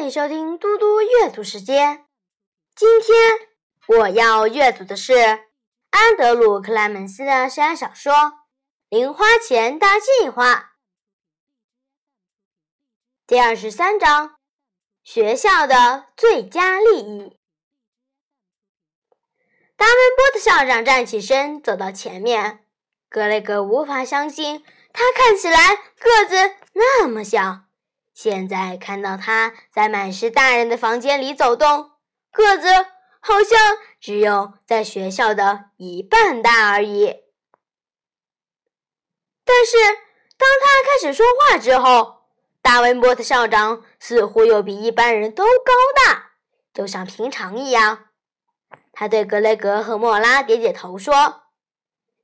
欢迎收听嘟嘟阅读时间。今天我要阅读的是安德鲁·克莱门斯的悬疑小说《零花钱大计划》第二十三章：学校的最佳利益。达文波的校长站起身，走到前面。格雷格无法相信，他看起来个子那么小。现在看到他在满是大人的房间里走动，个子好像只有在学校的一半大而已。但是当他开始说话之后，大文波特校长似乎又比一般人都高大，就像平常一样。他对格雷格和莫拉点点头说：“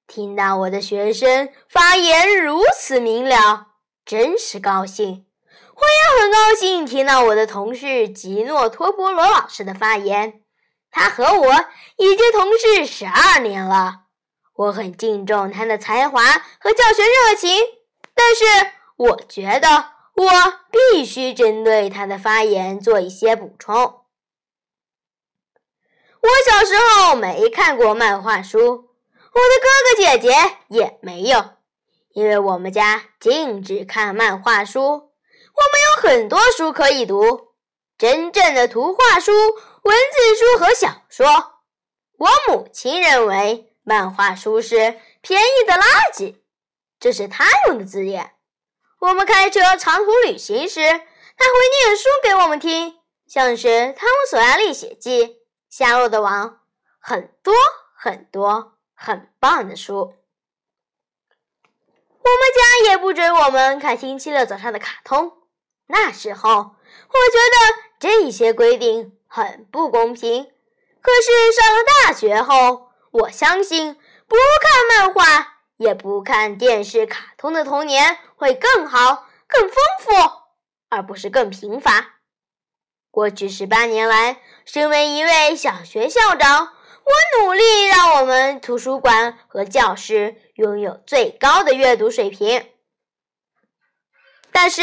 听到我的学生发言如此明了，真是高兴。”我也很高兴听到我的同事吉诺托波罗老师的发言。他和我已经同事十二年了，我很敬重他的才华和教学热情。但是，我觉得我必须针对他的发言做一些补充。我小时候没看过漫画书，我的哥哥姐姐也没有，因为我们家禁止看漫画书。我们有很多书可以读，真正的图画书、文字书和小说。我母亲认为漫画书是便宜的垃圾，这是她用的字眼。我们开车长途旅行时，她会念书给我们听，像是《汤姆·索亚历险记》《夏洛的王》，很多很多很棒的书。我们家也不准我们看星期六早上的卡通。那时候，我觉得这些规定很不公平。可是上了大学后，我相信不看漫画也不看电视卡通的童年会更好、更丰富，而不是更贫乏。过去十八年来，身为一位小学校长，我努力让我们图书馆和教室拥有最高的阅读水平。但是，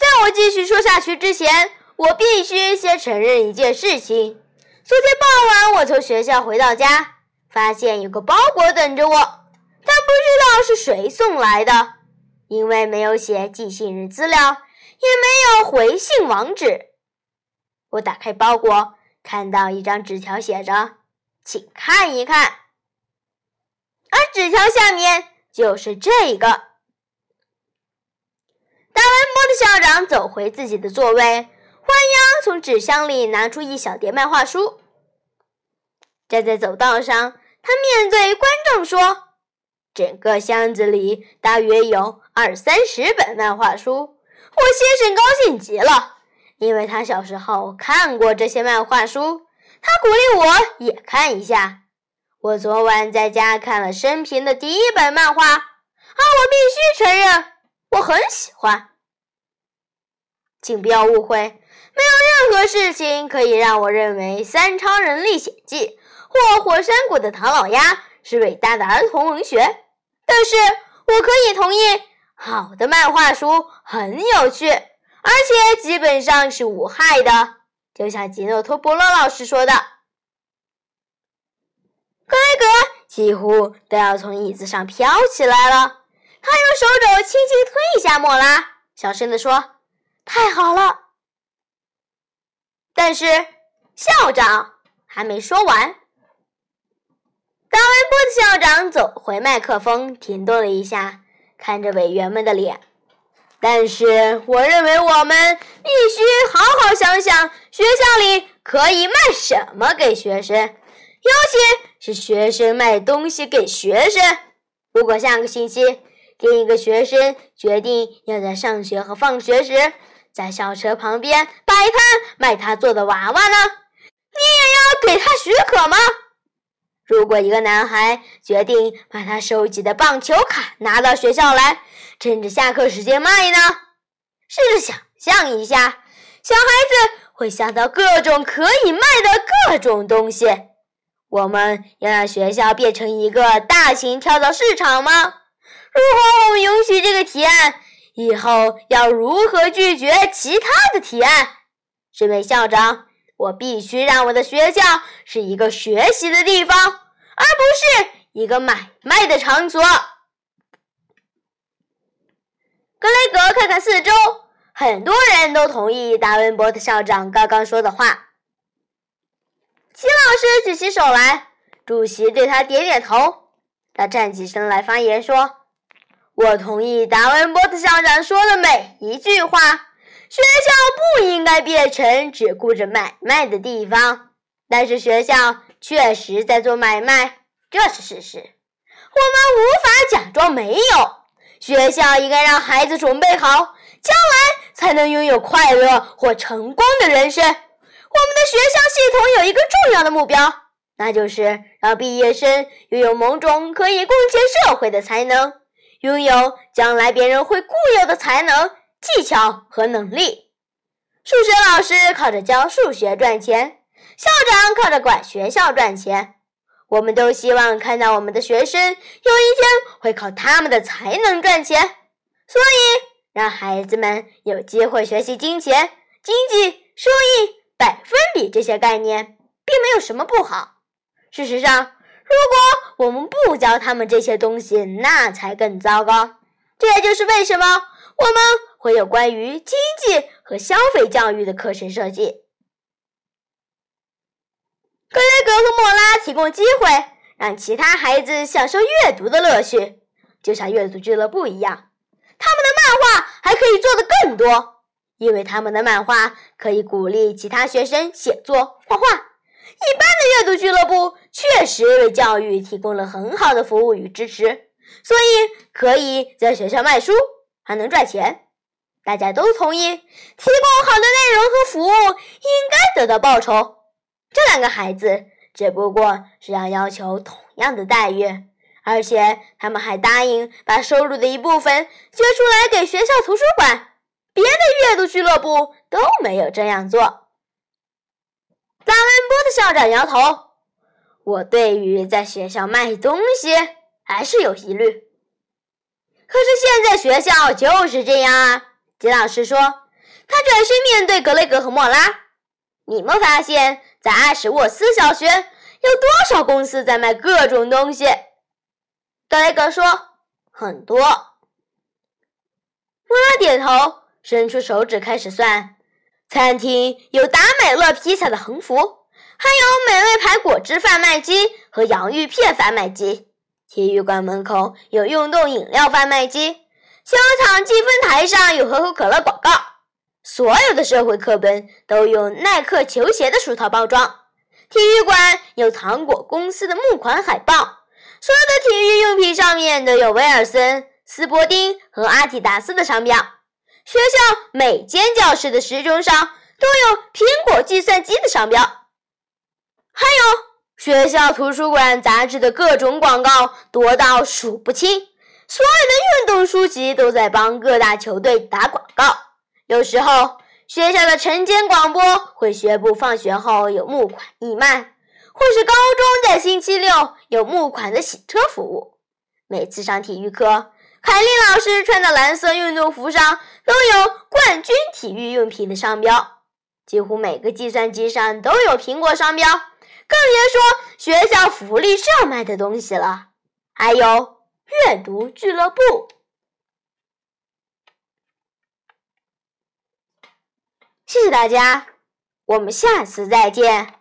在我继续说下去之前，我必须先承认一件事情。昨天傍晚，我从学校回到家，发现有个包裹等着我，但不知道是谁送来的，因为没有写寄信人资料，也没有回信网址。我打开包裹，看到一张纸条，写着：“请看一看。”而纸条下面就是这个。达文波的校长走回自己的座位，欢央从纸箱里拿出一小叠漫画书，站在走道上，他面对观众说：“整个箱子里大约有二三十本漫画书。”我先生高兴极了，因为他小时候看过这些漫画书。他鼓励我也看一下。我昨晚在家看了生平的第一本漫画，而我必须承认。我很喜欢，请不要误会，没有任何事情可以让我认为《三超人历险记》或《火山谷的唐老鸭》是伟大的儿童文学。但是我可以同意，好的漫画书很有趣，而且基本上是无害的，就像吉诺托波罗老师说的。格雷格几乎都要从椅子上飘起来了。他用手肘轻轻推一下莫拉，小声地说：“太好了。”但是校长还没说完。达文波的校长走回麦克风，停顿了一下，看着委员们的脸。但是我认为我们必须好好想想，学校里可以卖什么给学生，尤其是学生卖东西给学生。如果下个星期。另一个学生决定要在上学和放学时，在校车旁边摆摊卖他做的娃娃呢？你也要给他许可吗？如果一个男孩决定把他收集的棒球卡拿到学校来，趁着下课时间卖呢？试着想象一下，小孩子会想到各种可以卖的各种东西。我们要让学校变成一个大型跳蚤市场吗？如果我们允许这个提案，以后要如何拒绝其他的提案？身为校长，我必须让我的学校是一个学习的地方，而不是一个买卖的场所。格雷格看看四周，很多人都同意达文波特校长刚刚说的话。齐老师举起手来，主席对他点点头。他站起身来发言说：“我同意达文波特校长说的每一句话。学校不应该变成只顾着买卖的地方，但是学校确实在做买卖，这是事实。我们无法假装没有。”学校应该让孩子准备好，将来才能拥有快乐或成功的人生。我们的学校系统有一个重要的目标，那就是让毕业生拥有某种可以贡献社会的才能，拥有将来别人会固有的才能、技巧和能力。数学老师靠着教数学赚钱，校长靠着管学校赚钱。我们都希望看到我们的学生有一天会靠他们的才能赚钱，所以让孩子们有机会学习金钱、经济、收益、百分比这些概念，并没有什么不好。事实上，如果我们不教他们这些东西，那才更糟糕。这也就是为什么我们会有关于经济和消费教育的课程设计。格雷格和莫拉提供机会，让其他孩子享受阅读的乐趣，就像阅读俱乐部一样。他们的漫画还可以做得更多，因为他们的漫画可以鼓励其他学生写作、画画。一般的阅读俱乐部确实为教育提供了很好的服务与支持，所以可以在学校卖书，还能赚钱。大家都同意，提供好的内容和服务应该得到报酬。这两个孩子只不过是要要求同样的待遇，而且他们还答应把收入的一部分捐出来给学校图书馆。别的阅读俱乐部都没有这样做。达文波的校长摇头：“我对于在学校卖东西还是有疑虑。”可是现在学校就是这样啊，吉老师说。他转身面对格雷格和莫拉：“你们发现？”在阿什沃斯小学，有多少公司在卖各种东西？格雷格说：“很多。”莫拉点头，伸出手指开始算。餐厅有达美乐披萨的横幅，还有美味牌果汁贩卖机和洋芋片贩卖机。体育馆门口有运动饮料贩卖机，球场积分台上有可口可乐广告。所有的社会课本都用耐克球鞋的书套包装，体育馆有糖果公司的木款海报，所有的体育用品上面都有威尔森、斯伯丁和阿迪达斯的商标。学校每间教室的时钟上都有苹果计算机的商标，还有学校图书馆杂志的各种广告多到数不清。所有的运动书籍都在帮各大球队打广告。有时候，学校的晨间广播会宣布放学后有募款义卖，或是高中在星期六有募款的洗车服务。每次上体育课，凯莉老师穿的蓝色运动服上都有冠军体育用品的商标。几乎每个计算机上都有苹果商标，更别说学校福利社卖的东西了。还有阅读俱乐部。谢谢大家，我们下次再见。